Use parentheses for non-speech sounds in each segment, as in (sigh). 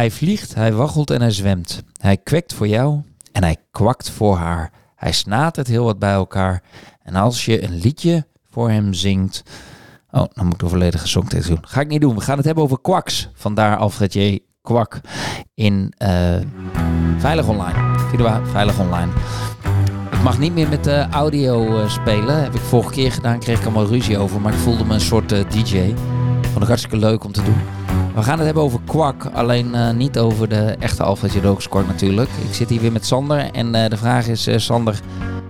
Hij vliegt, hij waggelt en hij zwemt. Hij kwekt voor jou en hij kwakt voor haar. Hij snaat het heel wat bij elkaar. En als je een liedje voor hem zingt... Oh, dan moet ik de volledige songtekst doen. Ga ik niet doen. We gaan het hebben over kwaks. Vandaar Alfred J. Kwak in uh, Veilig Online. Vinden Veilig Online. Ik mag niet meer met de audio uh, spelen. Heb ik vorige keer gedaan, kreeg ik allemaal ruzie over. Maar ik voelde me een soort uh, DJ. Vond ik hartstikke leuk om te doen. We gaan het hebben over kwak, alleen uh, niet over de echte Alfred kwak natuurlijk. Ik zit hier weer met Sander en de vraag is, Sander,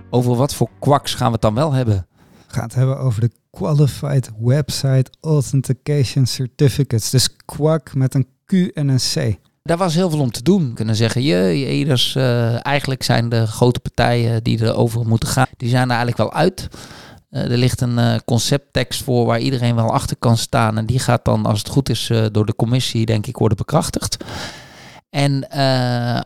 over wat voor kwaks gaan we het dan wel hebben? We gaan het hebben over de Qualified Website Authentication Certificates. Dus kwak met een Q en een C. Daar was heel veel om te doen. Kunnen zeggen, je, je uh, eigenlijk zijn de grote partijen die erover moeten gaan, die zijn er eigenlijk wel uit. Uh, er ligt een uh, concepttekst voor waar iedereen wel achter kan staan. En die gaat dan, als het goed is, door de commissie, denk ik, worden bekrachtigd. En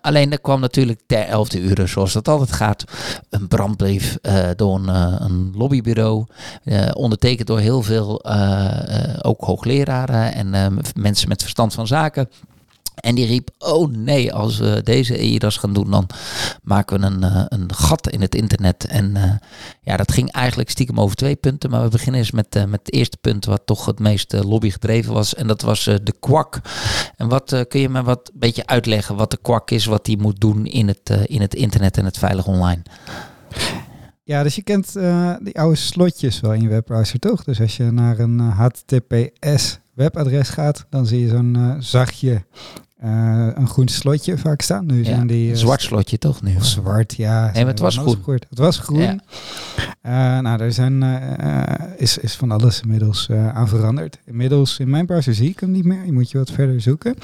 alleen er kwam natuurlijk ter elfde uur, zoals dat altijd gaat, een brandbrief door een, een lobbybureau. ondertekend door heel veel, ook hoogleraren en mensen met verstand van zaken. En die riep, oh nee, als we deze EIDAS gaan doen, dan maken we een, uh, een gat in het internet. En uh, ja, dat ging eigenlijk stiekem over twee punten. Maar we beginnen eens met, met het eerste punt, wat toch het meest lobby gedreven was. En dat was de kwak. En wat kun je me wat een beetje uitleggen wat de kwak is, wat die moet doen in het, in het internet en het veilig online? Ja, dus je kent die oude slotjes wel in je webbrowser, toch? Dus als je naar een HTTPS webadres gaat, dan zie je zo'n zachtje uh, een groen slotje vaak staan. Nu zijn die, uh, zwart slotje toch nu? zwart, ja. Nee, het was groen. Het was groen. Ja. Uh, nou, er zijn, is, is van alles inmiddels aan veranderd. Inmiddels in mijn browser zie ik hem niet meer. Je moet je wat verder zoeken.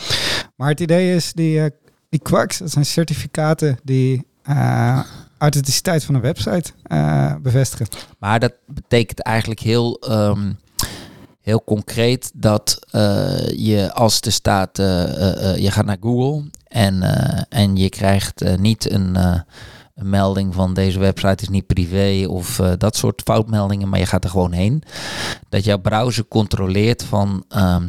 Maar het idee is, die, die quarks, dat zijn certificaten die authenticiteit van een website bevestigen. Maar dat betekent eigenlijk heel... Um, heel concreet dat uh, je als de staat, uh, uh, je gaat naar Google en, en je krijgt niet een, melding van deze website is niet privé of dat soort foutmeldingen, maar je gaat er gewoon heen. Dat jouw browser controleert van ehm,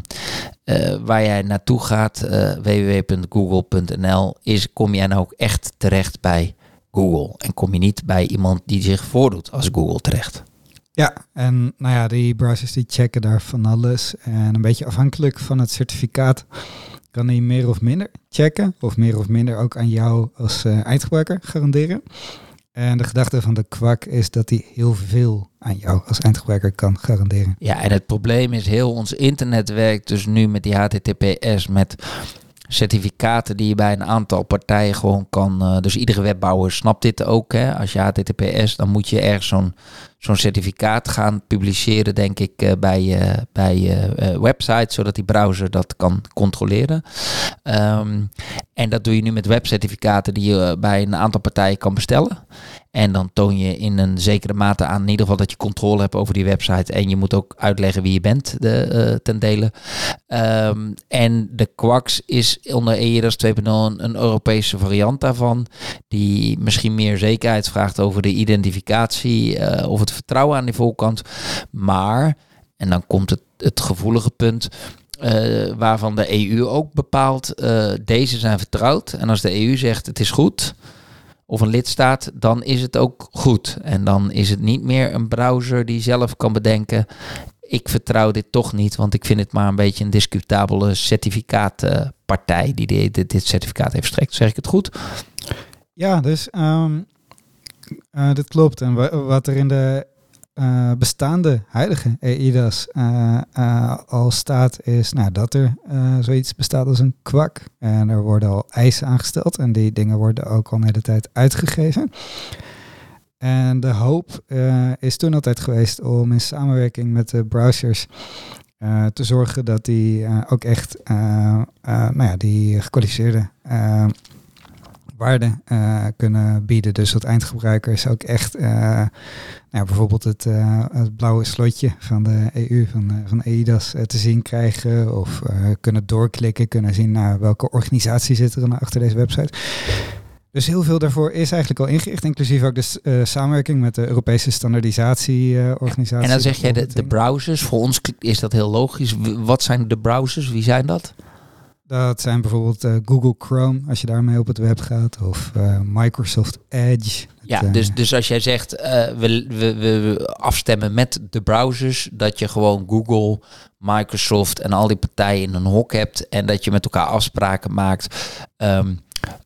waar jij naartoe gaat, www.google.nl, is kom jij nou ook echt terecht bij Google en kom je niet bij iemand die zich voordoet als Google terecht. Ja, en nou ja, die browsers die checken daar van alles. En een beetje afhankelijk van het certificaat kan hij meer of minder checken. Of meer of minder ook aan jou als uh, eindgebruiker garanderen. En de gedachte van de kwak is dat hij heel veel aan jou als eindgebruiker kan garanderen. Ja, en het probleem is heel ons internet werkt dus nu met die HTTPS met certificaten die je bij een aantal partijen gewoon kan. Uh, dus iedere webbouwer snapt dit ook. Hè? Als je HTTPS, dan moet je ergens zo'n zo'n certificaat gaan publiceren, denk ik, uh, bij je bij, uh, website, zodat die browser dat kan controleren. Um, en dat doe je nu met webcertificaten die je bij een aantal partijen kan bestellen. En dan toon je in een zekere mate aan in ieder geval dat je controle hebt over die website. En je moet ook uitleggen wie je bent de, uh, ten dele. Um, en de Quax is onder EIDAS 2.0 een Europese variant daarvan. Die misschien meer zekerheid vraagt over de identificatie uh, of het vertrouwen aan die voorkant. Maar, en dan komt het, het gevoelige punt. Uh, waarvan de EU ook bepaalt, deze zijn vertrouwd. En als de EU zegt het is goed, of een lidstaat, dan is het ook goed. En dan is het niet meer een browser die zelf kan bedenken. Ik vertrouw dit toch niet, want ik vind het maar een beetje een discutabele certificaatpartij die dit, certificaat heeft verstrekt. Zeg ik het goed? Ja, dus um, dat klopt. En wat er in de uh, bestaande heilige EIDAS uh, uh, al staat, is nou, dat er zoiets bestaat als een kwak. En er worden al eisen aangesteld en die dingen worden ook al de hele tijd uitgegeven. En de hoop is toen altijd geweest om in samenwerking met de browsers te zorgen dat die ook echt nou ja, die gekwalificeerde waarde uh, kunnen bieden. Dus dat eindgebruikers ook echt uh, nou, bijvoorbeeld het, uh, het, blauwe slotje van de EU, van, van EIDAS, te zien krijgen. Of kunnen doorklikken, kunnen zien naar welke organisatie zit er achter deze website. Dus heel veel daarvoor is eigenlijk al ingericht, inclusief ook de samenwerking met de Europese standaardisatieorganisatie. en dan zeg jij de, de browsers, voor ons is dat heel logisch. Wat zijn de browsers? Wie zijn dat? Dat zijn bijvoorbeeld uh, Google Chrome, als je daarmee op het web gaat, of uh, Microsoft Edge. Ja, uh, dus, dus als jij zegt, we, we, we afstemmen met de browsers, dat je gewoon Google, Microsoft en al die partijen in een hok hebt en dat je met elkaar afspraken maakt. Um,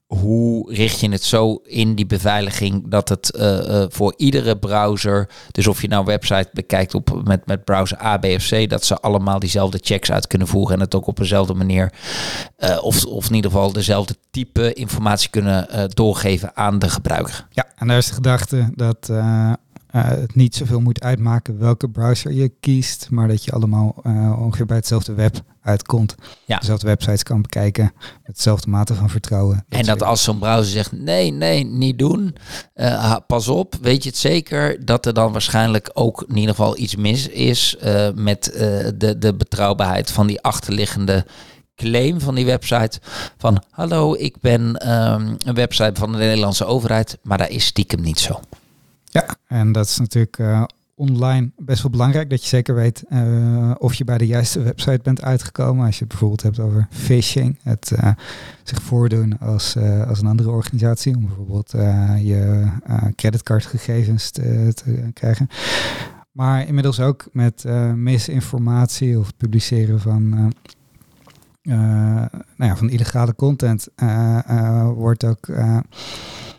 hoe richt je het zo in die beveiliging dat het uh, uh, voor iedere browser, dus of je nou website bekijkt op, met, met browser A, B of C, dat ze allemaal diezelfde checks uit kunnen voeren en het ook op dezelfde manier, uh, of, of in ieder geval dezelfde type informatie kunnen doorgeven aan de gebruiker. Ja, en daar is de gedachte dat het niet zoveel moet uitmaken welke browser je kiest, maar dat je allemaal ongeveer bij hetzelfde web uitkomt. Ja. Dezelfde websites kan bekijken met hetzelfde mate van vertrouwen. en dat als zo'n browser zegt nee, nee, niet doen, uh, pas op, weet je het zeker dat er dan waarschijnlijk ook in ieder geval iets mis is met de, de betrouwbaarheid van die achterliggende claim van die website van hallo, ik ben um, een website van de Nederlandse overheid, maar dat is stiekem niet zo. Ja, en dat is natuurlijk online best wel belangrijk dat je zeker weet uh, of je bij de juiste website bent uitgekomen. Als je het bijvoorbeeld hebt over phishing, het uh, zich voordoen als, als een andere organisatie om bijvoorbeeld je creditcardgegevens te, te, krijgen. Maar inmiddels ook met misinformatie of het publiceren van nou ja, van illegale content wordt ook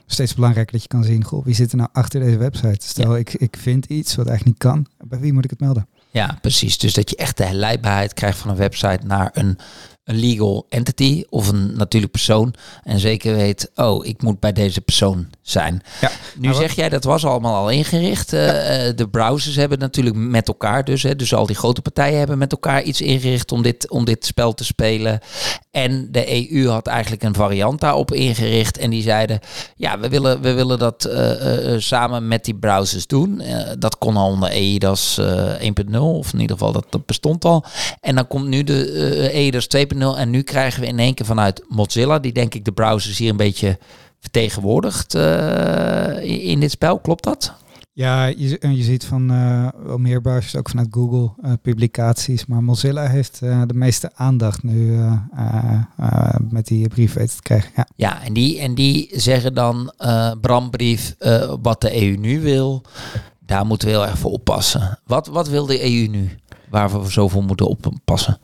steeds belangrijker dat je kan zien, goh, wie zit er nou achter deze website? Stel, ik, ik vind iets wat eigenlijk niet kan, bij wie moet ik het melden? Ja, precies. Dus dat je echt de herleidbaarheid krijgt van een website naar een een legal entity of een natuurlijk persoon en zeker weet, oh, ik moet bij deze persoon zijn. Ja, nu zeg jij dat was allemaal al ingericht. Uh, de browsers hebben natuurlijk met elkaar dus, hè, dus al die grote partijen hebben met elkaar iets ingericht om dit, om dit spel te spelen. En de EU had eigenlijk een variant daarop ingericht en die zeiden, ja, we willen, we willen dat uh, uh, samen met die browsers doen. dat kon al onder EIDAS 1.0 of in ieder geval dat, dat bestond al. En dan komt nu de EIDAS 2.0 en nu krijgen we in één keer vanuit Mozilla, die denk ik de browsers hier een beetje vertegenwoordigt uh, in dit spel. Klopt dat? Ja, je, je ziet van uh, meer browsers, ook vanuit Google, uh, publicaties. Maar Mozilla heeft uh, de meeste aandacht nu met die brief weten te krijgen. Ja, ja en, die, en die zeggen dan, brandbrief, wat de EU nu wil, daar moeten we heel erg voor oppassen. Wat, wat wil de EU nu? Waar we zoveel moeten oppassen?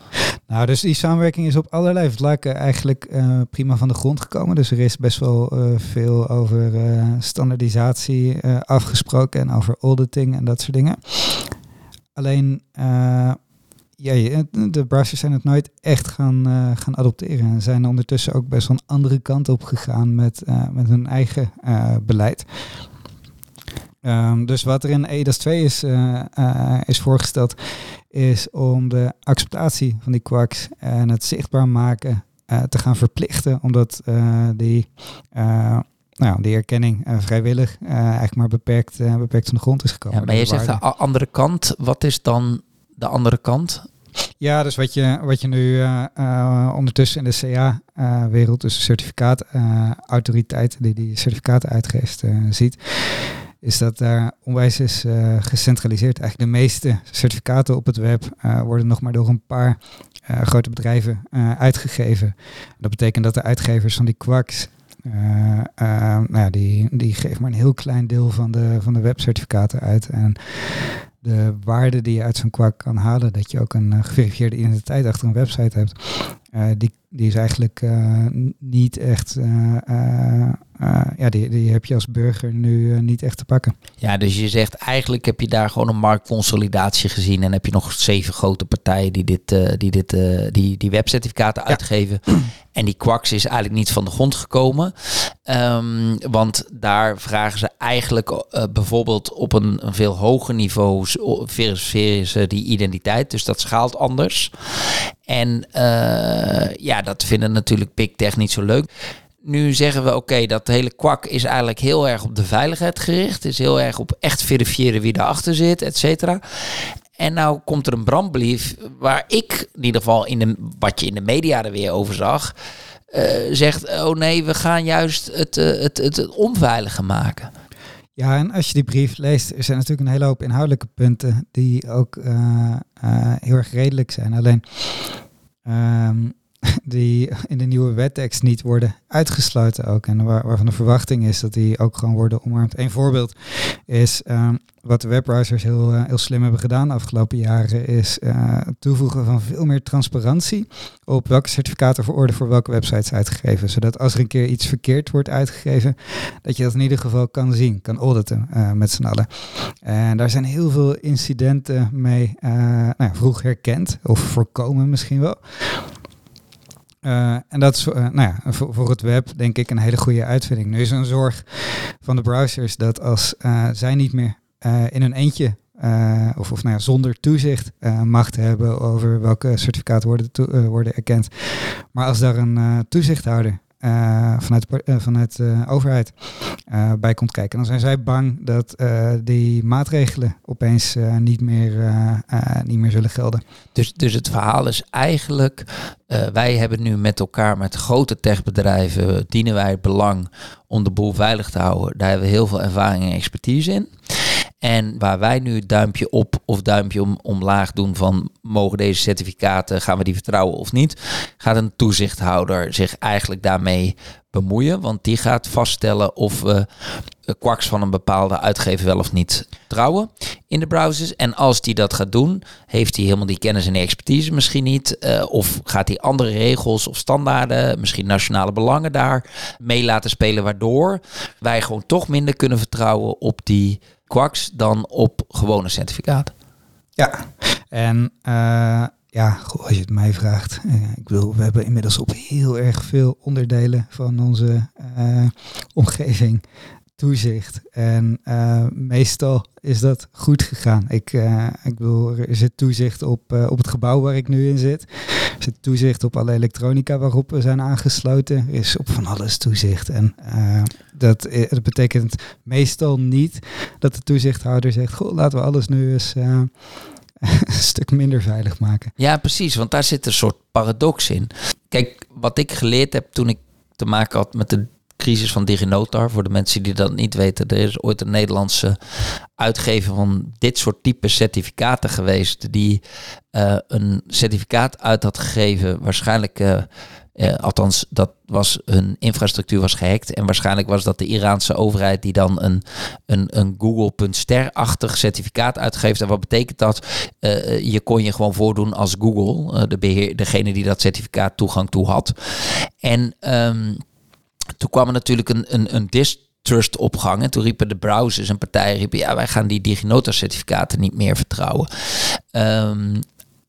Nou, dus die samenwerking is op allerlei vlakken eigenlijk uh, prima van de grond gekomen. Dus er is best wel uh, veel over uh, standaardisatie afgesproken en over auditing en dat soort dingen. Alleen, ja, de browsers zijn het nooit echt gaan, gaan adopteren. En zijn ondertussen ook best wel een andere kant op gegaan met, met hun eigen beleid. Um, dus wat er in EDAS 2 is, is voorgesteld, is om de acceptatie van die quarks en het zichtbaar maken uh, te gaan verplichten, omdat die, nou, die erkenning vrijwillig eigenlijk maar beperkt, beperkt van de grond is gekomen. Ja, maar je zegt de andere kant, wat is dan de andere kant? Ja, dus wat je, wat je nu ondertussen in de CA-wereld, dus de certificaatautoriteiten die die certificaten uitgeeft, ziet, is dat daar onwijs is uh, gecentraliseerd. Eigenlijk de meeste certificaten op het web uh, worden nog maar door een paar uh, grote bedrijven uitgegeven. Dat betekent dat de uitgevers van die quarks, nou ja, die, die geven maar een heel klein deel van de, van de webcertificaten uit. En de waarde die je uit zo'n kwak kan halen, dat je ook een geverifieerde identiteit achter een website hebt, die, die is eigenlijk niet echt uh, ja, die, die heb je als burger nu uh, niet echt te pakken. Ja, dus je zegt eigenlijk heb je daar gewoon een marktconsolidatie gezien en heb je nog zeven grote partijen die dit, uh, die, dit, die, die webcertificaten ja. uitgeven. (clears throat) En die Quax is eigenlijk niet van de grond gekomen. Um, want daar vragen ze eigenlijk bijvoorbeeld op een, een, veel hoger niveau verifiëren ze die identiteit. Dus dat schaalt anders. En ja, dat vinden natuurlijk Big Tech niet zo leuk nu zeggen we oké, dat hele kwak is eigenlijk heel erg op de veiligheid gericht. Is heel erg op echt verifiëren wie erachter zit, et cetera. En nou komt er een brandbrief waar ik in ieder geval in de, wat je in de media er weer over zag, uh, zegt oh nee, we gaan juist het, uh, het, het, onveilige maken. Ja, en als je die brief leest, er zijn natuurlijk een hele hoop inhoudelijke punten die ook uh, heel erg redelijk zijn. Alleen, um, die in de nieuwe wettekst niet worden uitgesloten ook. En waar, waarvan de verwachting is dat die ook gewoon worden omarmd. Een voorbeeld is ehm, wat de webbrowsers heel, uh, heel slim hebben gedaan de afgelopen jaren, is uh, toevoegen van veel meer transparantie op welke certificaten voor orde voor welke websites uitgegeven. Zodat als er een keer iets verkeerd wordt uitgegeven, dat je dat in ieder geval kan zien, kan auditen uh, met z'n allen. En daar zijn heel veel incidenten mee nou ja, vroeg herkend, of voorkomen misschien wel. Uh, en dat is uh, nou ja, voor, voor, het web denk ik een hele goede uitvinding. Nu is een zorg van de browsers dat als uh, zij niet meer in hun eentje of, of nou ja, zonder toezicht macht hebben over welke certificaten worden, worden erkend. Maar als daar een toezichthouder vanuit, uh, vanuit de overheid uh, bij komt kijken. Dan zijn zij bang dat die maatregelen opeens niet, meer, niet meer zullen gelden. Dus, dus het verhaal is eigenlijk, wij hebben nu met elkaar, met grote techbedrijven, dienen wij het belang om de boel veilig te houden. Daar hebben we heel veel ervaring en expertise in. En waar wij nu duimpje op of duimpje om, omlaag doen van mogen deze certificaten, gaan we die vertrouwen of niet, gaat een toezichthouder zich eigenlijk daarmee bemoeien. Want die gaat vaststellen of we kwaks van een bepaalde uitgever wel of niet trouwen in de browsers. En als die dat gaat doen, heeft hij helemaal die kennis en expertise misschien niet. Uh, of gaat hij andere regels of standaarden, misschien nationale belangen daar mee laten spelen, waardoor wij gewoon toch minder kunnen vertrouwen op die kwaks dan op gewone certificaten. Ja, en uh, ja, als je het mij vraagt. Uh, ik bedoel, we hebben inmiddels op heel erg veel onderdelen van onze uh, omgeving toezicht. En uh, meestal is dat goed gegaan. Ik, uh, ik bedoel, er zit toezicht op, uh, op het gebouw waar ik nu in zit. Er zit toezicht op alle elektronica waarop we zijn aangesloten. Er is op van alles toezicht. En dat, dat betekent meestal niet dat de toezichthouder zegt: Goh, laten we alles nu eens. (laughs) een stuk minder veilig maken. Ja, precies, want daar zit een soort paradox in. Kijk, wat ik geleerd heb toen ik te maken had met de crisis van DigiNotar. Voor de mensen die dat niet weten, er is ooit een Nederlandse uitgever van dit soort type certificaten geweest, die uh, een certificaat uit had gegeven, waarschijnlijk. Uh, uh, althans, dat was hun infrastructuur was gehackt. En waarschijnlijk was dat de Iraanse overheid die dan een, een, een Google.ster-achtig certificaat uitgeeft. En wat betekent dat? Je kon je gewoon voordoen als Google, de beheer, degene die dat certificaat toegang toe had. En um, toen kwam er natuurlijk een, een, een distrust op gang. En toen riepen de browsers en partijen riepen, ja, wij gaan die DigiNotar-certificaten niet meer vertrouwen. Um,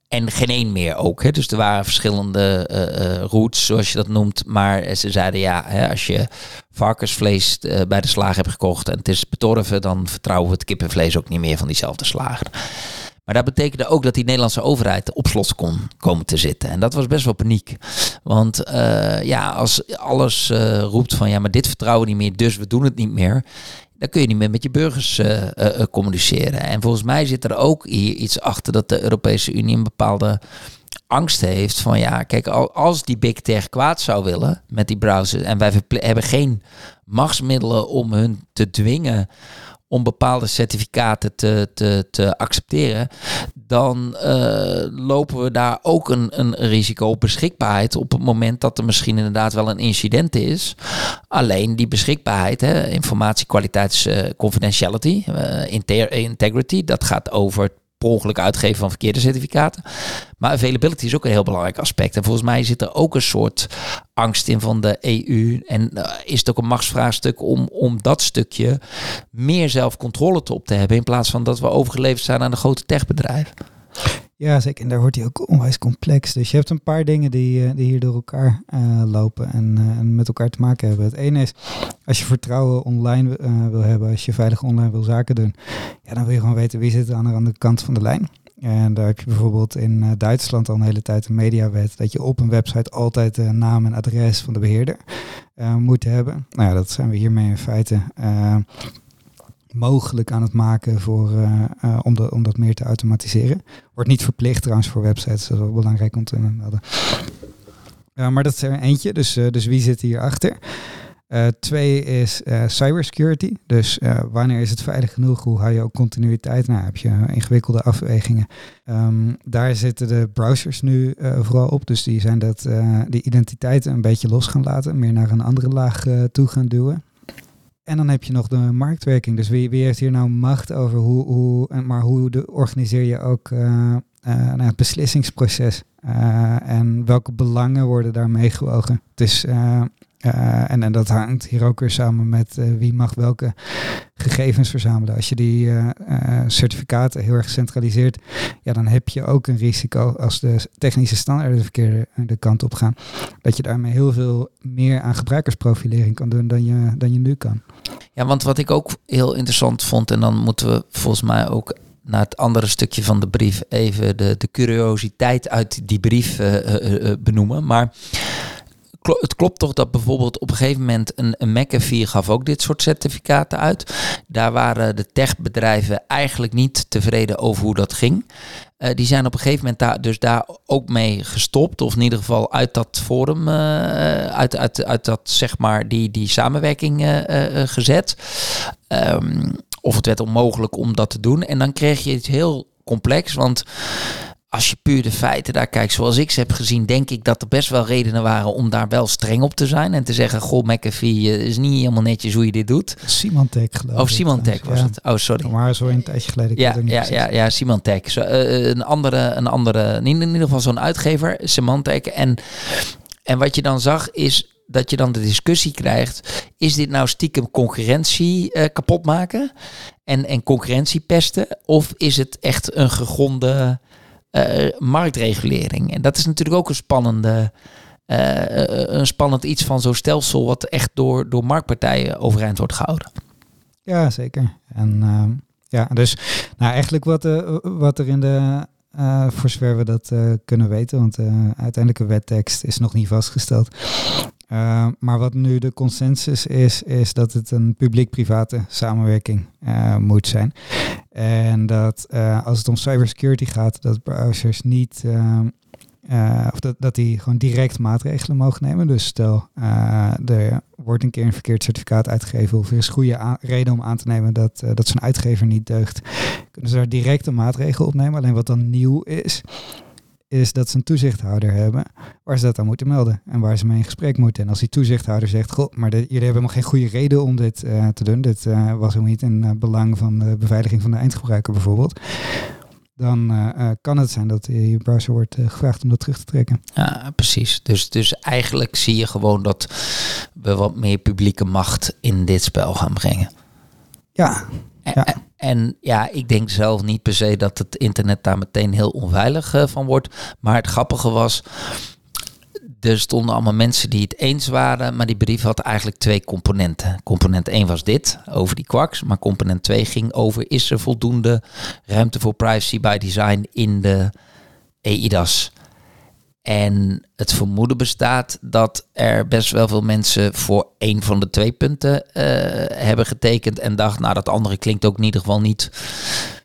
en geen één meer ook. Hè. Dus er waren verschillende uh, routes, zoals je dat noemt. Maar ze zeiden ja, hè, als je varkensvlees bij de slager hebt gekocht en het is betorven, dan vertrouwen we het kippenvlees ook niet meer van diezelfde slager. Maar dat betekende ook dat die Nederlandse overheid op slot kon komen te zitten. En dat was best wel paniek. Want uh, ja, als alles uh, roept van ja, maar dit vertrouwen niet meer, dus we doen het niet meer. Dan kun je niet meer met je burgers uh, communiceren. En volgens mij zit er ook hier iets achter dat de Europese Unie een bepaalde angst heeft van ja, kijk, als die big tech kwaad zou willen met die browsers en wij hebben geen machtsmiddelen om hun te dwingen om bepaalde certificaten te, te, te accepteren, dan uh, lopen we daar ook een, een risico op beschikbaarheid op het moment dat er misschien inderdaad wel een incident is. Alleen die beschikbaarheid, hè, informatiekwaliteits uh, confidentiality, uh, integrity, dat gaat over ongeluk uitgeven van verkeerde certificaten. Maar availability is ook een heel belangrijk aspect. En volgens mij zit er ook een soort angst in van de EU. En uh, is het ook een machtsvraagstuk om, om dat stukje meer zelfcontrole te op te hebben. In plaats van dat we overgeleverd zijn aan de grote techbedrijven. Ja, zeker. En daar wordt hij ook onwijs complex. Dus je hebt een paar dingen die, uh, die hier door elkaar uh, lopen en, uh, en, met elkaar te maken hebben. Het ene is, als je vertrouwen online wil hebben, als je veilig online wil zaken doen, ja, dan wil je gewoon weten wie zit aan de andere kant van de lijn. En daar heb je bijvoorbeeld in Duitsland al een hele tijd een mediawet dat je op een website altijd de naam en adres van de beheerder moet hebben. Nou ja, dat zijn we hiermee in feite mogelijk aan het maken voor, uh, uh, om, de, om dat meer te automatiseren. Wordt niet verplicht trouwens voor websites, dat is wel belangrijk om te melden. Uh, maar dat is er eentje, dus, dus wie zit hierachter? Twee is cybersecurity. Dus wanneer is het veilig genoeg? Hoe hou je ook continuïteit? Nou, heb je ingewikkelde afwegingen. Um, daar zitten de browsers nu vooral op. Dus die zijn dat, die identiteiten een beetje los gaan laten. Meer naar een andere laag toe gaan duwen. En dan heb je nog de marktwerking. Dus wie, wie heeft hier nou macht over hoe, hoe maar hoe de, organiseer je ook nou, het beslissingsproces? en welke belangen worden daar meegewogen? Het is uh, en, en dat hangt hier ook weer samen met uh, wie mag welke gegevens verzamelen. Als je die uh, certificaten heel erg centraliseert, ja, dan heb je ook een risico als de technische standaarden de verkeerde de kant op gaan. Dat je daarmee heel veel meer aan gebruikersprofilering kan doen dan je, dan je nu kan. Ja, want wat ik ook heel interessant vond, en dan moeten we volgens mij ook naar het andere stukje van de brief even de, de curiositeit uit die brief benoemen. Maar het klopt toch dat bijvoorbeeld op een gegeven moment een, een McAfee gaf ook dit soort certificaten uit. Daar waren de techbedrijven eigenlijk niet tevreden over hoe dat ging. Uh, die zijn op een gegeven moment daar, dus daar ook mee gestopt. Of in ieder geval uit dat forum, uh, uit, uit, uit dat zeg maar die, die samenwerking uh, gezet. Um, of het werd onmogelijk om dat te doen. En dan kreeg je het heel complex. Want als je puur de feiten daar kijkt, zoals ik ze heb gezien, denk ik dat er best wel redenen waren om daar wel streng op te zijn. En te zeggen, goh, McAfee eh, is niet helemaal netjes hoe je dit doet. Symantec geloof ik. Oh, Symantec was het. Oh, sorry. Maar zo een tijdje geleden. Ja, ja, ja, ja, Symantec. Zo, uh, een andere, een andere, in ieder geval zo'n uitgever, Symantec. En, en wat je dan zag is dat je dan de discussie krijgt, is dit nou stiekem concurrentie uh, kapot maken en, en concurrentie pesten? Of is het echt een gegronde uh, marktregulering. En dat is natuurlijk ook een spannende. Uh, een spannend iets van zo'n stelsel wat echt door, door marktpartijen overeind wordt gehouden. Ja, zeker. En uh, ja, dus nou eigenlijk wat, wat er in de, uh, voor zover we dat kunnen weten, want uiteindelijke wettekst is nog niet vastgesteld. Uh, maar wat nu de consensus is, is dat het een publiek-private samenwerking uh, moet zijn. En dat uh, als het om cybersecurity gaat, dat browsers niet, of dat, dat die gewoon direct maatregelen mogen nemen. Dus stel, er wordt een keer een verkeerd certificaat uitgegeven, of er is goede reden om aan te nemen dat, dat zo'n uitgever niet deugt, kunnen ze daar direct een maatregel op nemen. Alleen wat dan nieuw is, is dat ze een toezichthouder hebben waar ze dat aan moeten melden en waar ze mee in gesprek moeten. En als die toezichthouder zegt, goh, maar jullie hebben helemaal geen goede reden om dit uh, te doen, dit uh, was helemaal niet in uh, belang van de beveiliging van de eindgebruiker bijvoorbeeld, dan kan het zijn dat je browser wordt gevraagd om dat terug te trekken. Ja, precies. Dus, dus eigenlijk zie je gewoon dat we wat meer publieke macht in dit spel gaan brengen. Ja, ja. En ja, ik denk zelf niet per se dat het internet daar meteen heel onveilig uh, van wordt. Maar het grappige was, er stonden allemaal mensen die het eens waren, maar die brief had eigenlijk twee componenten. Component 1 was dit, over die kwaks, maar component 2 ging over is er voldoende ruimte voor privacy by design in de EIDAS. En het vermoeden bestaat dat er best wel veel mensen voor een van de twee punten uh, hebben getekend en dacht, nou dat andere klinkt ook in ieder geval niet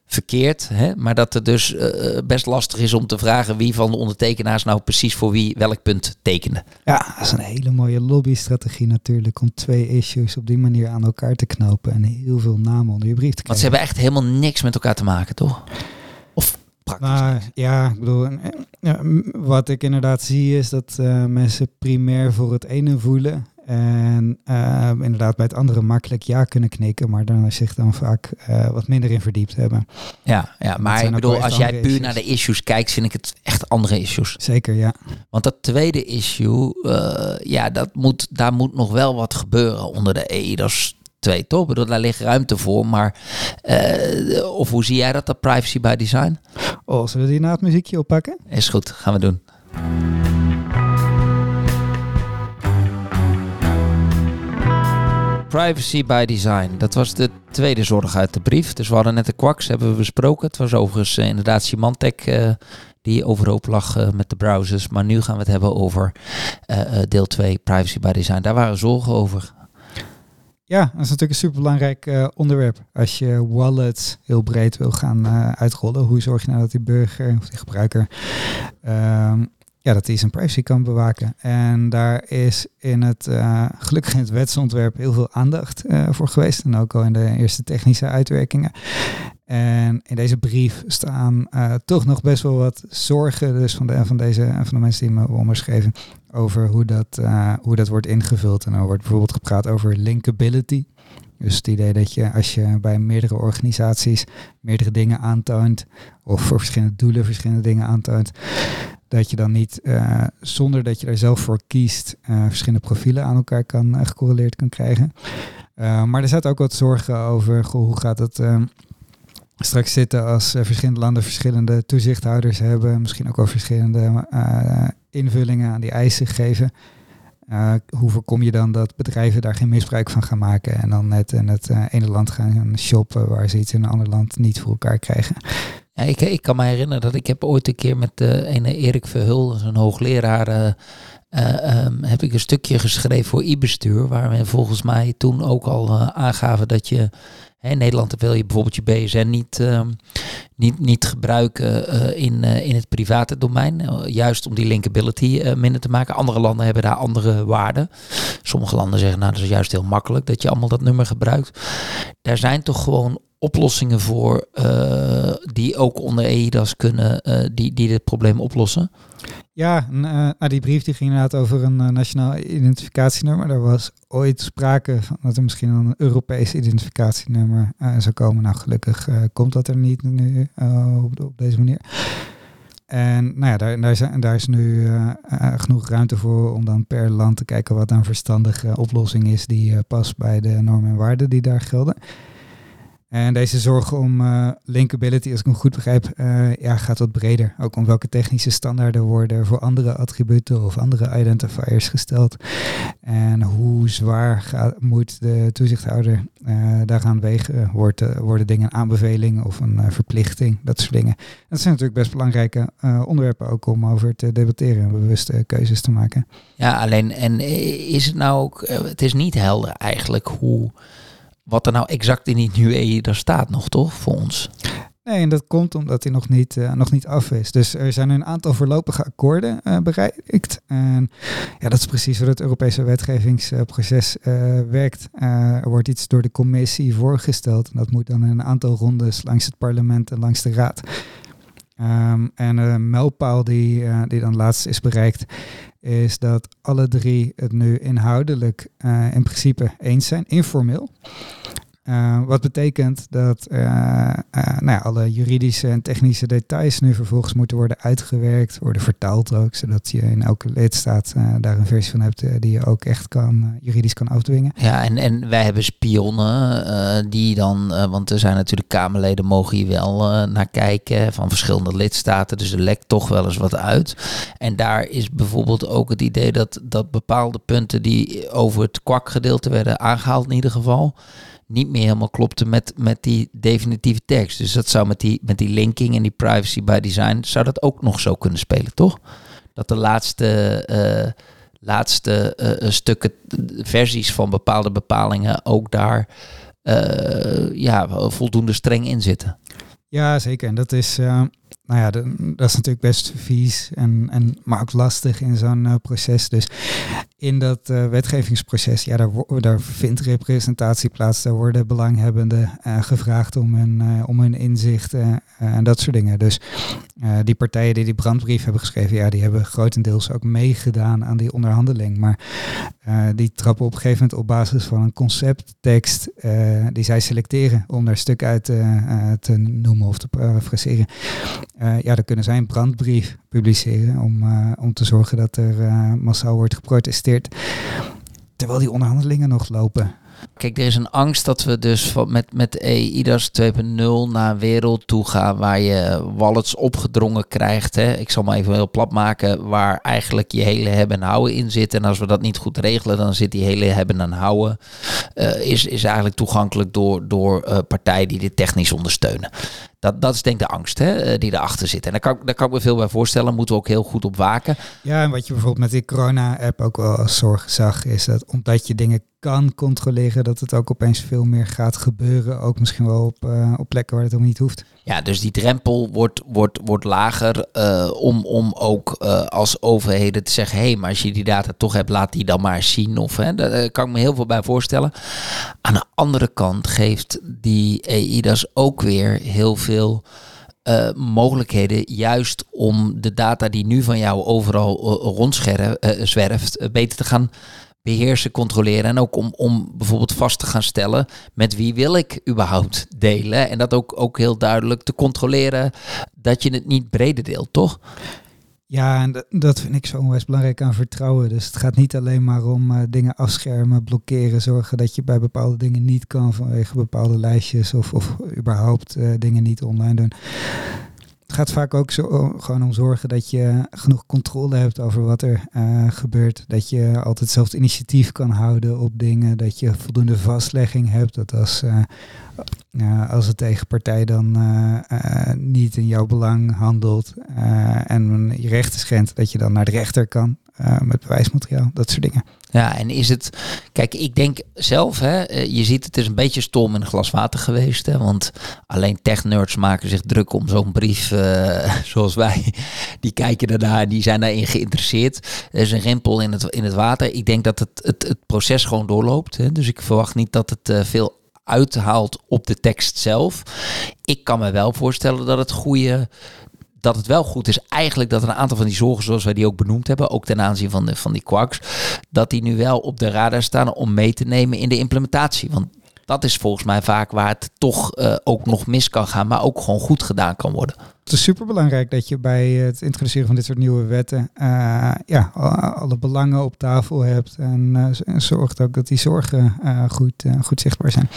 verkeerd. Hè? Maar dat het dus uh, best lastig is om te vragen wie van de ondertekenaars nou precies voor wie welk punt tekende. Ja, dat is een hele mooie lobbystrategie natuurlijk om twee issues op die manier aan elkaar te knopen en heel veel namen onder je brief te krijgen. Want ze hebben echt helemaal niks met elkaar te maken, toch? Nou, ja, ik bedoel, wat ik inderdaad zie is dat uh, mensen primair voor het ene voelen. En uh, inderdaad bij het andere makkelijk ja kunnen knikken, maar dan zich dan vaak uh, wat minder in verdiept hebben. Ja, ja maar ik bedoel, als jij puur issues. naar de issues kijkt, vind ik het echt andere issues. Zeker, ja. Want dat tweede issue, ja, dat moet, daar moet nog wel wat gebeuren onder de EIDAS twee, toch? Bedoel, daar ligt ruimte voor, maar uh, of hoe zie jij dat, dat privacy by design? Oh, zullen we die na het muziekje oppakken? Is goed, gaan we doen. Privacy by design. Dat was de tweede zorg uit de brief. Dus we hadden net de kwaks, hebben we besproken. Het was overigens uh, inderdaad Symantec uh, die overhoop lag uh, met de browsers. Maar nu gaan we het hebben over deel 2, privacy by design. Daar waren zorgen over. Ja, dat is natuurlijk een superbelangrijk uh, onderwerp. Als je wallets heel breed wil gaan uh, uitrollen, hoe zorg je nou dat die burger of die gebruiker uh, ja, dat hij zijn privacy kan bewaken. En daar is in het, uh, gelukkig in het wetsontwerp heel veel aandacht voor geweest. En ook al in de eerste technische uitwerkingen. En in deze brief staan uh, toch nog best wel wat zorgen dus van, de, van, deze, van de mensen die me onderschreven over hoe dat, hoe dat wordt ingevuld. En er wordt bijvoorbeeld gepraat over linkability. Dus het idee dat je als je bij meerdere organisaties meerdere dingen aantoont, of voor verschillende doelen verschillende dingen aantoont, dat je dan niet, zonder dat je er zelf voor kiest, verschillende profielen aan elkaar kan gecorreleerd kan krijgen. maar er zaten ook wat zorgen over hoe gaat het straks zitten als verschillende landen verschillende toezichthouders hebben, misschien ook wel verschillende invullingen aan die eisen geven. hoe voorkom je dan dat bedrijven daar geen misbruik van gaan maken en dan net in het ene land gaan shoppen waar ze iets in een ander land niet voor elkaar krijgen? Ja, ik, ik kan me herinneren dat ik heb ooit een keer met ene Erik Verhul, een hoogleraar, um, heb ik een stukje geschreven voor e-bestuur, waar we volgens mij toen ook al aangaven dat je in Nederland wil je bijvoorbeeld je BSN niet, uh, niet, niet gebruiken in, in het private domein. juist om die linkability minder te maken. Andere landen hebben daar andere waarden. Sommige landen zeggen nou dat is juist heel makkelijk dat je allemaal dat nummer gebruikt. Daar zijn toch gewoon oplossingen voor uh, die ook onder EIDAS kunnen, uh, die, die dit probleem oplossen? Ja, uh, nou, die brief die ging inderdaad over een nationaal identificatienummer. Er was ooit sprake van dat er misschien een Europees identificatienummer zou komen. Nou, gelukkig komt dat er niet nu op, deze manier. En nou ja, daar, daar is nu genoeg ruimte voor om dan per land te kijken wat een verstandige oplossing is die past bij de normen en waarden die daar gelden. En deze zorg om uh, linkability, als ik hem goed begrijp, uh, ja, gaat wat breder. Ook om welke technische standaarden worden voor andere attributen of andere identifiers gesteld. En hoe zwaar gaat, moet de toezichthouder uh, daaraan wegen? Wordt, worden dingen een aanbeveling of een verplichting? Dat soort dingen. Dat zijn natuurlijk best belangrijke onderwerpen ook om over te debatteren en bewuste keuzes te maken. Ja, alleen en is het nou ook, het is niet helder eigenlijk hoe wat er nou exact in die nieuwe daar staat nog, toch, voor ons? Nee, en dat komt omdat hij nog niet, uh, nog niet af is. Dus er zijn een aantal voorlopige akkoorden uh, bereikt. En ja, dat is precies hoe het Europese wetgevingsproces uh, werkt. er wordt iets door de commissie voorgesteld. En dat moet dan in een aantal rondes langs het parlement en langs de raad. Um, en een mijlpaal die, die dan laatst is bereikt, is dat alle drie het nu inhoudelijk uh, in principe eens zijn, informeel. Uh, wat betekent dat uh, uh, nou ja, alle juridische en technische details nu vervolgens moeten worden uitgewerkt, worden vertaald ook, zodat je in elke lidstaat daar een versie van hebt die je ook echt kan, juridisch kan afdwingen. Ja, en, en wij hebben spionnen die dan, want er zijn natuurlijk Kamerleden, mogen hier wel naar kijken van verschillende lidstaten, dus er lekt toch wel eens wat uit. En daar is bijvoorbeeld ook het idee dat, dat bepaalde punten die over het kwakgedeelte werden aangehaald in ieder geval, niet meer helemaal klopte met, met die definitieve tekst. Dus dat zou met die, met die linking en die privacy by design, zou dat ook nog zo kunnen spelen, toch? Dat de laatste, uh, laatste uh, stukken, versies van bepaalde bepalingen ook daar ja, voldoende streng in zitten. Ja, zeker. En dat is, nou ja, dat is natuurlijk best vies en, en maar ook lastig in zo'n uh, proces. Dus in dat uh, wetgevingsproces, ja, daar, daar vindt representatie plaats. Daar worden belanghebbenden uh, gevraagd om hun, om hun inzichten en dat soort dingen. Dus die partijen die die brandbrief hebben geschreven, ja, die hebben grotendeels ook meegedaan aan die onderhandeling. Maar die trappen op een gegeven moment op basis van een concepttekst die zij selecteren om daar stuk uit te noemen of te parafraseren. Uh, ja, dan kunnen zij een brandbrief publiceren om, uh, om te zorgen dat er uh, massaal wordt geprotesteerd. Terwijl die onderhandelingen nog lopen. Kijk, er is een angst dat we dus met, met EIDAS 2.0 naar een wereld toe gaan waar je wallets opgedrongen krijgt. Hè. Ik zal maar even heel plat maken, waar eigenlijk je hele hebben en houden in zit. En als we dat niet goed regelen, dan zit die hele hebben en houden, is, is eigenlijk toegankelijk door, door partijen die dit technisch ondersteunen. Dat, dat is denk ik de angst hè, eh, die erachter zit. En daar kan, daar kan ik me veel bij voorstellen. Moeten we ook heel goed op waken. Ja, en wat je bijvoorbeeld met die corona-app ook wel als zorg zag, is dat omdat je dingen kan controleren, dat het ook opeens veel meer gaat gebeuren. Ook misschien wel op, uh, op plekken waar het helemaal niet hoeft. Ja, dus die drempel wordt, wordt, wordt lager uh, om, om ook uh, als overheden te zeggen... hé, hey, maar als je die data toch hebt, laat die dan maar zien. Of, hè, daar kan ik me heel veel bij voorstellen. Aan de andere kant geeft die EIDAS ook weer heel veel... Mogelijkheden juist om de data die nu van jou overal uh, rondzwerft, beter te gaan beheersen, controleren. En ook om, om bijvoorbeeld vast te gaan stellen met wie wil ik überhaupt delen. En dat ook, ook heel duidelijk te controleren dat je het niet breder deelt, toch? Ja, en dat vind ik zo onwijs belangrijk aan vertrouwen. Dus het gaat niet alleen maar om uh, dingen afschermen, blokkeren, zorgen dat je bij bepaalde dingen niet kan vanwege bepaalde lijstjes of, of überhaupt uh, dingen niet online doen. Het gaat vaak ook zo, gewoon om zorgen dat je genoeg controle hebt over wat er uh, gebeurt. Dat je altijd zelf initiatief kan houden op dingen. Dat je voldoende vastlegging hebt. Dat als, uh, als de tegenpartij dan niet in jouw belang handelt en je rechten schendt, dat je dan naar de rechter kan met bewijsmateriaal. Dat soort dingen. Ja, en is het... Kijk, ik denk zelf, hè, je ziet het is een beetje storm in een glas water geweest. Hè, want alleen tech-nerds maken zich druk om zo'n brief uh, (laughs) zoals wij. Die kijken daarnaar, die zijn daarin geïnteresseerd. Er is een rimpel in het, in het water. Ik denk dat het, het, het proces gewoon doorloopt. Hè, dus ik verwacht niet dat het veel uithaalt op de tekst zelf. Ik kan me wel voorstellen dat het goede dat het wel goed is eigenlijk dat een aantal van die zorgen, zoals wij die ook benoemd hebben, ook ten aanzien van, de, van die quarks, dat die nu wel op de radar staan om mee te nemen in de implementatie. Want dat is volgens mij vaak waar het toch uh, ook nog mis kan gaan, maar ook gewoon goed gedaan kan worden. Het is super belangrijk dat je bij het introduceren van dit soort nieuwe wetten uh, ja, alle belangen op tafel hebt en uh, zorgt ook dat die zorgen goed, goed zichtbaar zijn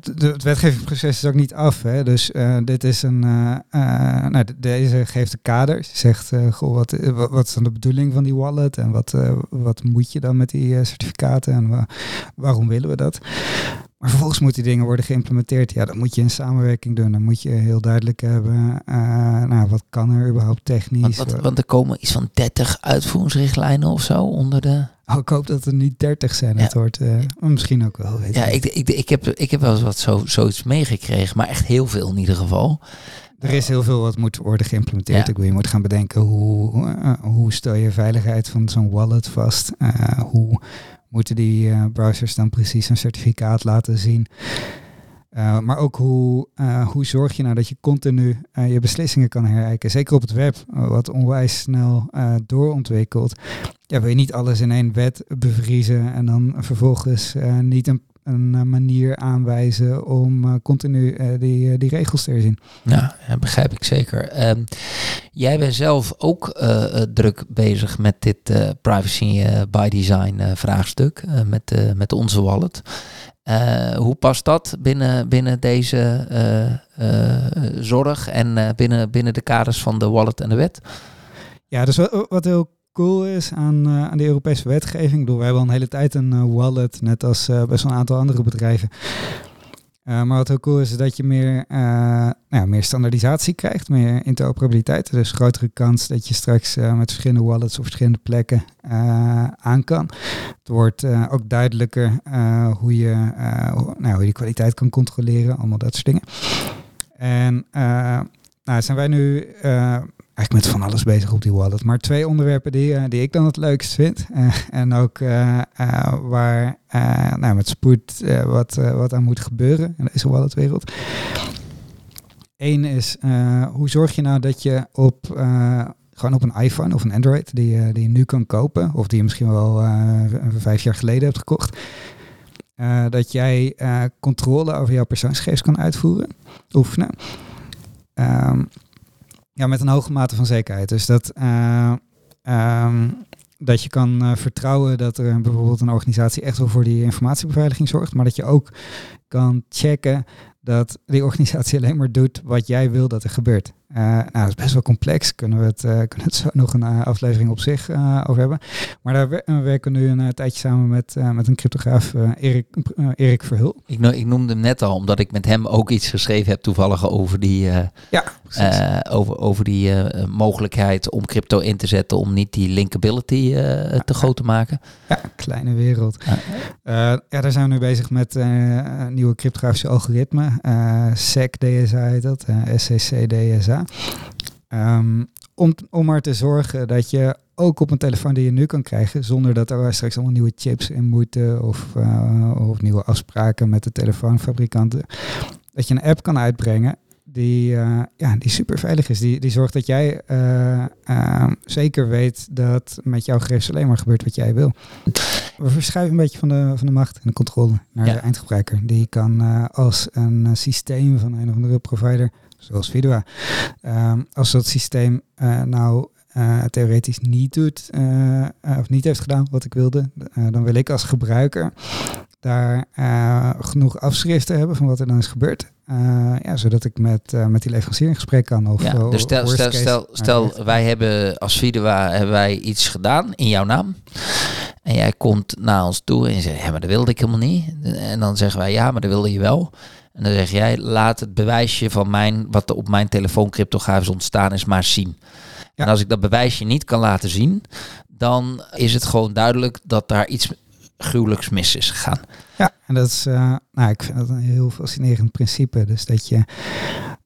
de, het wetgevingsproces is ook niet af. Hè? Dus uh, dit is een. Uh, uh, nou, deze geeft de kader. Ze zegt: goh, wat, wat is dan de bedoeling van die wallet? En wat, wat moet je dan met die certificaten? En waarom willen we dat? Maar vervolgens moeten die dingen worden geïmplementeerd. Ja, dat moet je in samenwerking doen. Dan moet je heel duidelijk hebben, nou, wat kan er überhaupt technisch. Want, wat, want er komen iets van 30 uitvoeringsrichtlijnen of zo onder de... Oh, ik hoop dat er niet 30 zijn. Ja. Het wordt uh, misschien ook wel. Weet ja, ik, ik, ik, heb, ik heb wel eens wat zo, zoiets meegekregen, maar echt heel veel in ieder geval. Er is heel veel wat moet worden geïmplementeerd. Ja. Ik wil je moet gaan bedenken hoe, uh, hoe stel je veiligheid van zo'n wallet vast? Uh, hoe moeten die uh, browsers dan precies een certificaat laten zien? Uh, maar ook hoe, uh, hoe zorg je nou dat je continu uh, je beslissingen kan herijken. Zeker op het web, wat onwijs snel doorontwikkelt. Ja, wil je niet alles in één wet bevriezen en dan vervolgens niet een, een manier aanwijzen om continu die, die regels te herzien. Ja, ja begrijp ik zeker. Um, jij bent zelf ook druk bezig met dit privacy by design vraagstuk met, met onze wallet. Uh, hoe past dat binnen, binnen deze uh, uh, zorg en binnen, binnen de kaders van de wallet en de wet? Ja, dus wat, heel cool is aan, aan de Europese wetgeving. Ik bedoel, wij hebben al een hele tijd een wallet, net als best wel een aantal andere bedrijven. Uh, maar wat heel cool is, is dat je meer, uh, nou meer standaardisatie krijgt, meer interoperabiliteit. Dus grotere kans dat je straks uh, met verschillende wallets op verschillende plekken aan kan. Het wordt ook duidelijker hoe, je, hoe, nou, hoe je kwaliteit kan controleren, allemaal dat soort dingen. En nou, zijn wij nu eigenlijk met van alles bezig op die wallet. Maar twee onderwerpen die, uh, die ik dan het leukst vind. Uh, en ook uh, waar nou, met spoed wat, wat aan moet gebeuren in deze walletwereld. Eén is, hoe zorg je nou dat je op, gewoon op een iPhone of een Android, die, die je nu kan kopen, of die je misschien wel vijf jaar geleden hebt gekocht, dat jij controle over jouw persoonsgegevens kan uitvoeren, oefenen. Um, ja, met een hoge mate van zekerheid. Dus dat, uh, um, dat je kan uh, vertrouwen dat er bijvoorbeeld een organisatie echt wel voor die informatiebeveiliging zorgt, maar dat je ook kan checken dat die organisatie (laughs) alleen maar doet wat jij wil dat er gebeurt. Nou, dat is best wel complex. Kunnen we het, (laughs) kunnen we het zo nog een aflevering op zich over hebben. Maar daar werken we nu een tijdje samen met, met een cryptograaf, Erik, Erik Verhul. Ik, no ik, noemde hem net al, omdat ik met hem ook iets geschreven heb toevallig over die, ja, over, over die mogelijkheid om crypto in te zetten om niet die linkability te groot te maken. Ja, kleine wereld. Ja, ja daar zijn we nu bezig met nieuwe cryptografische algoritme. SEC DSA heet dat, SCC DSA. Um, om, om maar te zorgen dat je ook op een telefoon die je nu kan krijgen, zonder dat er straks allemaal nieuwe chips in moeten of, uh, of nieuwe afspraken met de telefoonfabrikanten, dat je een app kan uitbrengen die, uh, ja, die super veilig is. Die, die zorgt dat jij uh, zeker weet dat met jouw gegevens alleen maar gebeurt wat jij wil. We verschuiven een beetje van de, van de macht en de controle naar de eindgebruiker. Die kan als een systeem van een of andere provider, zoals Vidua, ehm, als dat systeem nou theoretisch niet doet of niet heeft gedaan wat ik wilde, dan wil ik als gebruiker daar genoeg afschriften hebben van wat er dan is gebeurd. Ja, zodat ik met, met die leverancier in gesprek kan. Of, ja, dus stel, stel, stel, stel wij hebben als Vidua hebben wij iets gedaan in jouw naam. En jij komt naar ons toe en je zegt, ja, maar dat wilde ik helemaal niet. En dan zeggen wij, ja, maar dat wilde je wel. En dan zeg jij, laat het bewijsje van mijn, wat er op mijn telefoon cryptografisch ontstaan is, maar zien. Ja. En als ik dat bewijsje niet kan laten zien, dan is het gewoon duidelijk dat daar iets gruwelijks mis is gegaan. Ja, en dat is, uh, nou, ik vind dat een heel fascinerend principe. Dus dat je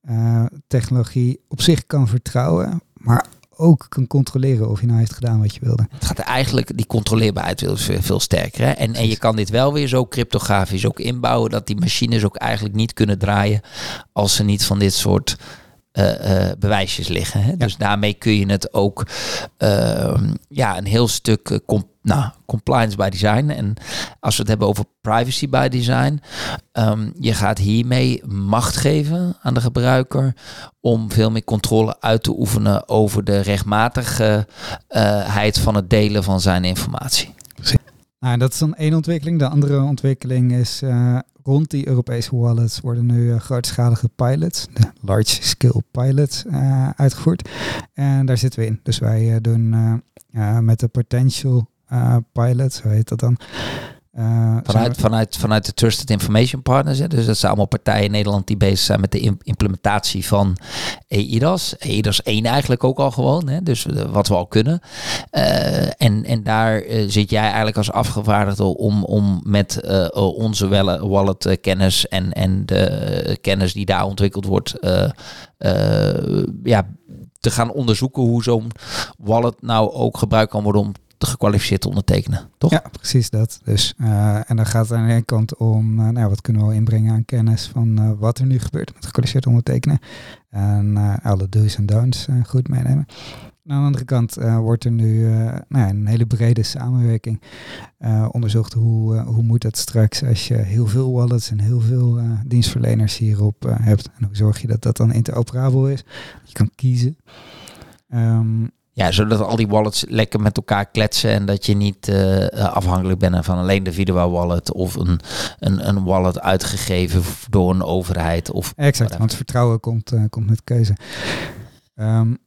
uh, technologie op zich kan vertrouwen, maar ook kan controleren of je nou heeft gedaan wat je wilde. Het gaat eigenlijk, die controleerbaarheid veel, veel sterker. Hè? En, en je kan dit wel weer zo cryptografisch ook inbouwen, dat die machines ook eigenlijk niet kunnen draaien als ze niet van dit soort uh, bewijsjes liggen. Hè? Dus daarmee kun je het ook ehm, ja, een heel stuk nou, compliance by design. En als we het hebben over privacy by design, um, je gaat hiermee macht geven aan de gebruiker om veel meer controle uit te oefenen over de rechtmatigheid van het delen van zijn informatie. Nou, dat is dan één ontwikkeling. De andere ontwikkeling is uh, rond die Europese wallets worden nu uh, grootschalige pilots, de large scale pilots, uh, uitgevoerd. En daar zitten we in. Dus wij doen met de potential pilot, zo heet dat dan, uh, vanuit, vanuit, vanuit de Trusted Information Partners. Hè. Dus dat zijn allemaal partijen in Nederland die bezig zijn met de implementatie van EIDAS. EIDAS 1 eigenlijk ook al gewoon. Hè. Dus uh, wat we al kunnen. Uh, en, en daar zit jij eigenlijk als afgevaardigde om, om met onze wallet kennis en, en de kennis die daar ontwikkeld wordt. ja, te gaan onderzoeken hoe zo'n wallet nou ook gebruikt kan worden om gekwalificeerd te ondertekenen, toch? Ja, precies dat. Dus, uh, en dan gaat het aan de ene kant om, uh, nou, wat kunnen we inbrengen aan kennis van uh, wat er nu gebeurt met gekwalificeerd ondertekenen. En alle do's en don'ts goed meenemen. aan de andere kant wordt er nu nou een hele brede samenwerking onderzocht. Hoe, hoe moet dat straks als je heel veel wallets en heel veel dienstverleners hierop hebt. En hoe zorg je dat dat dan interoperabel is? Je kan kiezen. Um, ja, zodat al die wallets lekker met elkaar kletsen en dat je niet uh, afhankelijk bent van alleen de Vidua wallet of een, een, een wallet uitgegeven door een overheid. Of exact, want vertrouwen komt, uh, komt met keuze. Um,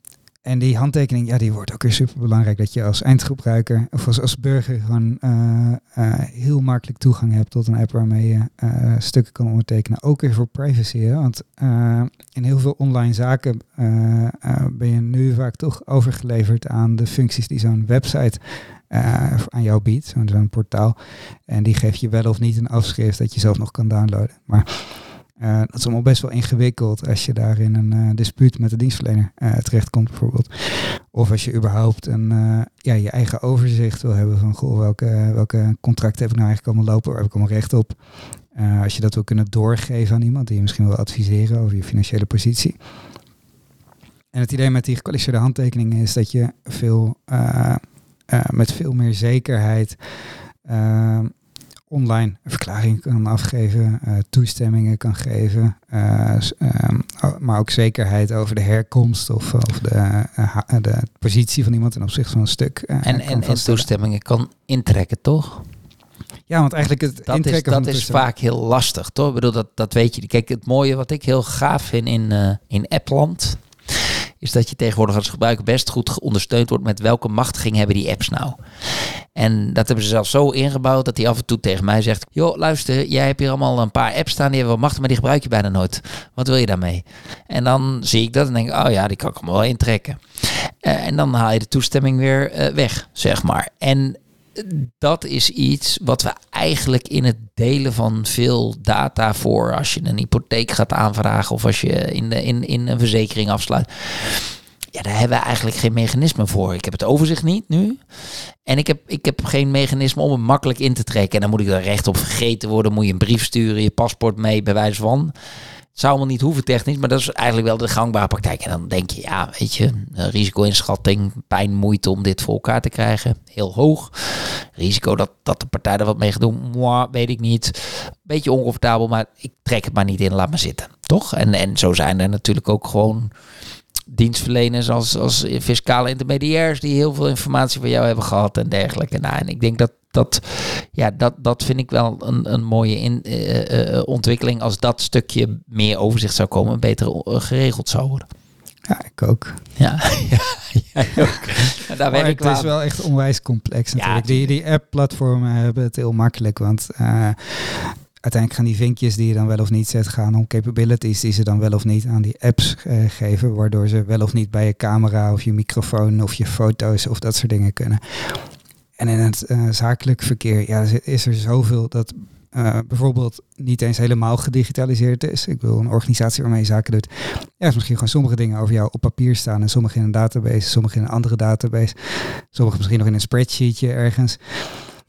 en die handtekening, ja, die wordt ook weer super belangrijk. Dat je als eindgebruiker of als, als burger gewoon uh, uh, heel makkelijk toegang hebt tot een app waarmee je uh, stukken kan ondertekenen. Ook weer voor privacy. Hè? Want in heel veel online zaken ben je nu vaak toch overgeleverd aan de functies die zo'n website aan jou biedt. Zo'n portaal. En die geeft je wel of niet een afschrift dat je zelf nog kan downloaden. Maar uh, dat is allemaal best wel ingewikkeld als je daar in een uh, dispuut met de dienstverlener uh, terechtkomt bijvoorbeeld. Of als je überhaupt een, ja, je eigen overzicht wil hebben van goh, welke, welke contracten heb ik nou eigenlijk allemaal lopen, waar heb ik allemaal recht op. als je dat wil kunnen doorgeven aan iemand die je misschien wil adviseren over je financiële positie. En het idee met die gekwalificeerde handtekeningen is dat je veel, met veel meer zekerheid online een verklaring kan afgeven, uh, toestemmingen kan geven, uh, um, maar ook zekerheid over de herkomst of, of de, de positie van iemand ten opzichte van een stuk. en, en, en toestemmingen kan intrekken, toch? Ja, want eigenlijk het dat intrekken is, dat is vaak heel lastig, toch? Ik bedoel, dat, dat weet je. Kijk, het mooie wat ik heel gaaf vind in, in Appland is dat je tegenwoordig als gebruiker best goed ondersteund wordt met welke machtiging hebben die apps nou. En dat hebben ze zelfs zo ingebouwd dat hij af en toe tegen mij zegt: Joh, luister, jij hebt hier allemaal een paar apps staan die hebben wel machtig, maar die gebruik je bijna nooit. Wat wil je daarmee? En dan zie ik dat en denk Oh ja, die kan ik allemaal wel intrekken. Uh, en dan haal je de toestemming weer uh, weg, zeg maar. En dat is iets wat we eigenlijk in het delen van veel data voor als je een hypotheek gaat aanvragen of als je in, de, in, in een verzekering afsluit. Ja, daar hebben we eigenlijk geen mechanisme voor. Ik heb het overzicht niet nu. En ik heb, ik heb geen mechanisme om het makkelijk in te trekken. En dan moet ik er recht op vergeten worden. Moet je een brief sturen, je paspoort mee, bij wijze van. Zou allemaal niet hoeven technisch, maar dat is eigenlijk wel de gangbare praktijk. En dan denk je, ja, weet je, risico-inschatting, pijn, moeite om dit voor elkaar te krijgen, heel hoog. Risico dat, dat de partij er wat mee gaat doen, moi, weet ik niet. Beetje oncomfortabel, maar ik trek het maar niet in, laat maar zitten. Toch? En, en zo zijn er natuurlijk ook gewoon dienstverleners als, als fiscale intermediairs die heel veel informatie van jou hebben gehad en dergelijke. Nou, en ik denk dat dat, ja, dat, dat vind ik wel een, een mooie in, uh, ontwikkeling als dat stukje meer overzicht zou komen, beter geregeld zou worden. Ja, ik ook. Ja, (laughs) ja ook. Daar maar het is wel echt onwijs complex natuurlijk. Ja, die, die app-platformen hebben het heel makkelijk, want uh, uiteindelijk gaan die vinkjes die je dan wel of niet zet, gaan om capabilities die ze dan wel of niet aan die apps uh, geven, waardoor ze wel of niet bij je camera of je microfoon of je foto's of dat soort dingen kunnen. En in het uh, zakelijk verkeer ja, is er zoveel dat uh, bijvoorbeeld niet eens helemaal gedigitaliseerd is. Ik wil een organisatie waarmee je zaken doet. Ja, is misschien gewoon sommige dingen over jou op papier staan en sommige in een database, sommige in een andere database, sommige misschien nog in een spreadsheetje ergens.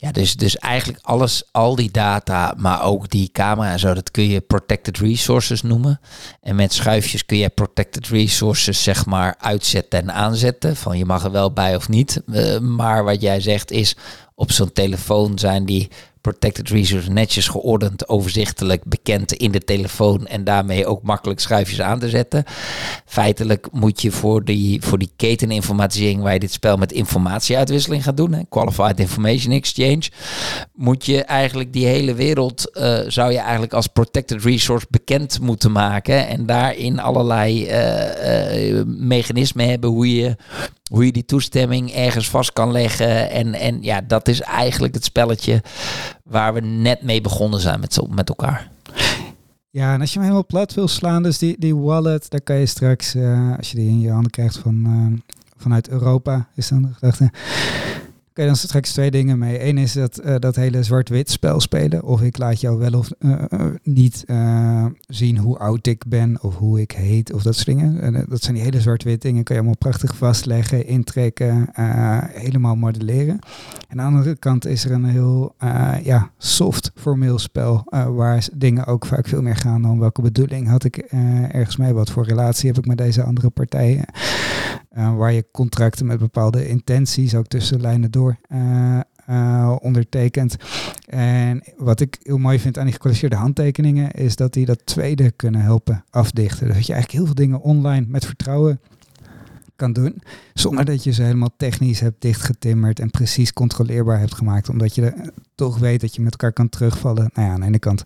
Ja, dus, dus eigenlijk alles, al die data, maar ook die camera en zo, dat kun je protected resources noemen. En met schuifjes kun je protected resources zeg maar uitzetten en aanzetten. Van je mag er wel bij of niet. Uh, maar wat jij zegt is, op zo'n telefoon zijn die protected resource netjes geordend, overzichtelijk, bekend in de telefoon en daarmee ook makkelijk schuifjes aan te zetten. Feitelijk moet je voor die, voor die keteninformatisering, waar je dit spel met informatieuitwisseling gaat doen, hè, Qualified Information Exchange, moet je eigenlijk die hele wereld, uh, zou je eigenlijk als protected resource bekend moeten maken en daarin allerlei uh, uh, mechanismen hebben hoe je hoe je die toestemming ergens vast kan leggen. En, en ja, dat is eigenlijk het spelletje waar we net mee begonnen zijn met, met elkaar. Ja, en als je hem helemaal plat wil slaan, dus die, die wallet, daar kan je straks, uh, als je die in je handen krijgt van, uh, vanuit Europa, is dan de gedachte je dan straks twee dingen mee. Eén is dat, uh, dat hele zwart-wit spel spelen. Of ik laat jou wel of uh, niet uh, zien hoe oud ik ben of hoe ik heet of dat soort dingen. En, dat zijn die hele zwart-wit dingen. Kan je allemaal prachtig vastleggen, intrekken, helemaal modelleren. En aan de andere kant is er een heel ja, soft formeel spel waar dingen ook vaak veel meer gaan dan welke bedoeling had ik ergens mee. Wat voor relatie heb ik met deze andere partijen. Waar je contracten met bepaalde intenties ook tussen lijnen door uh, ondertekend. En wat ik heel mooi vind aan die gekwalificeerde handtekeningen is dat die dat tweede kunnen helpen afdichten. Dus dat je eigenlijk heel veel dingen online met vertrouwen kan doen, zonder dat je ze helemaal technisch hebt dichtgetimmerd en precies controleerbaar hebt gemaakt, omdat je toch weet dat je met elkaar kan terugvallen. Nou ja, aan de ene kant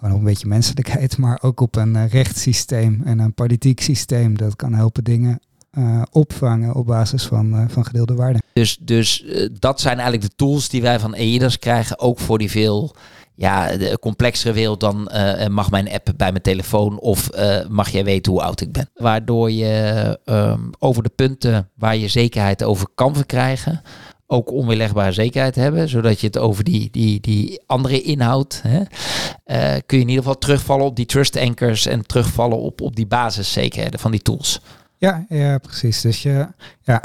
op een beetje menselijkheid, (laughs) maar ook op een rechtssysteem en een politiek systeem dat kan helpen dingen uh, opvangen op basis van, uh, van gedeelde waarden. Dus, dus uh, dat zijn eigenlijk de tools die wij van EIDAS krijgen, ook voor die veel ja, de complexere wereld dan mag mijn app bij mijn telefoon of mag jij weten hoe oud ik ben. Waardoor je um, over de punten waar je zekerheid over kan verkrijgen, ook onweerlegbare zekerheid hebben, zodat je het over die, die, die andere inhoud, hè, kun je in ieder geval terugvallen op die trust anchors en terugvallen op, op die basiszekerheden van die tools. Ja, ja precies. Dus je, ja.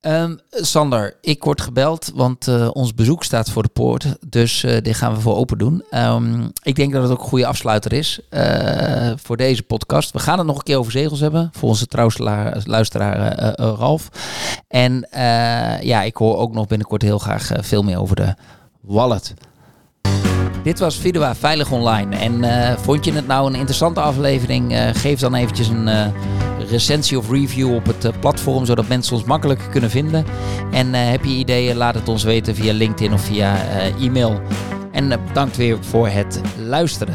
Um, Sander, ik word gebeld, want uh, ons bezoek staat voor de poort. Dus uh, dit gaan we voor open doen. Um, ik denk dat het ook een goede afsluiter is uh, voor deze podcast. We gaan het nog een keer over zegels hebben, voor onze trouwste luisteraar Ralf. En ja, ik hoor ook nog binnenkort heel graag veel meer over de wallet. Dit was Vidua Veilig Online. En vond je het nou een interessante aflevering? geef dan eventjes een recensie of review op het eh, platform, zodat mensen ons makkelijker kunnen vinden. En eh, heb je ideeën, laat het ons weten via LinkedIn of via eh, e-mail. En bedankt weer voor het luisteren.